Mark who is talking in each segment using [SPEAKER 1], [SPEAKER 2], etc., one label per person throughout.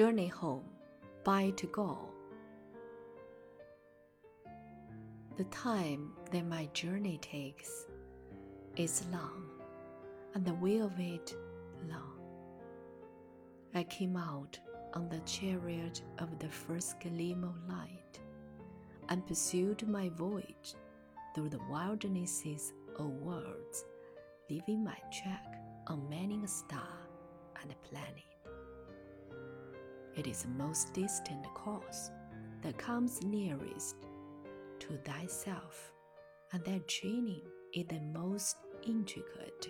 [SPEAKER 1] Journey home by Tagore. The time that my journey takes is long, and the way of it long. I came out on the chariot of the first gleam of light and pursued my voyage through the wildernesses of worlds, leaving my track on many a star and planet. It is the most distant cause that comes nearest to thyself, and that training is the most intricate,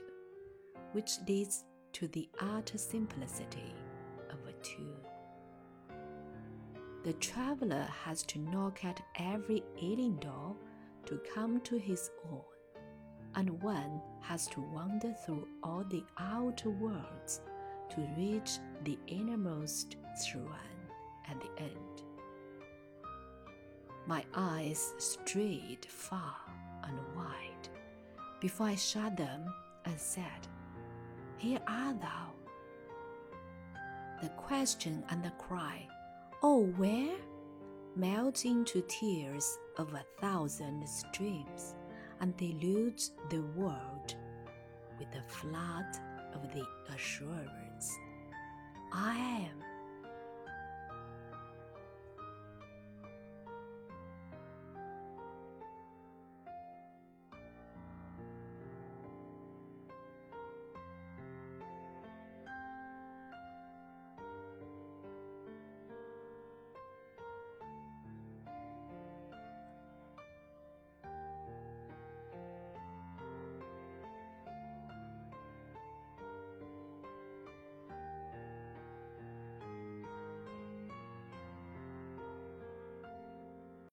[SPEAKER 1] which leads to the utter simplicity of a two. The traveler has to knock at every alien door to come to his own, and one has to wander through all the outer worlds to reach the innermost shrine at the end. My eyes strayed far and wide before I shut them and said, Here art thou. The question and the cry, Oh, where? melt into tears of a thousand streams and delude the world with a flood of the assurance I am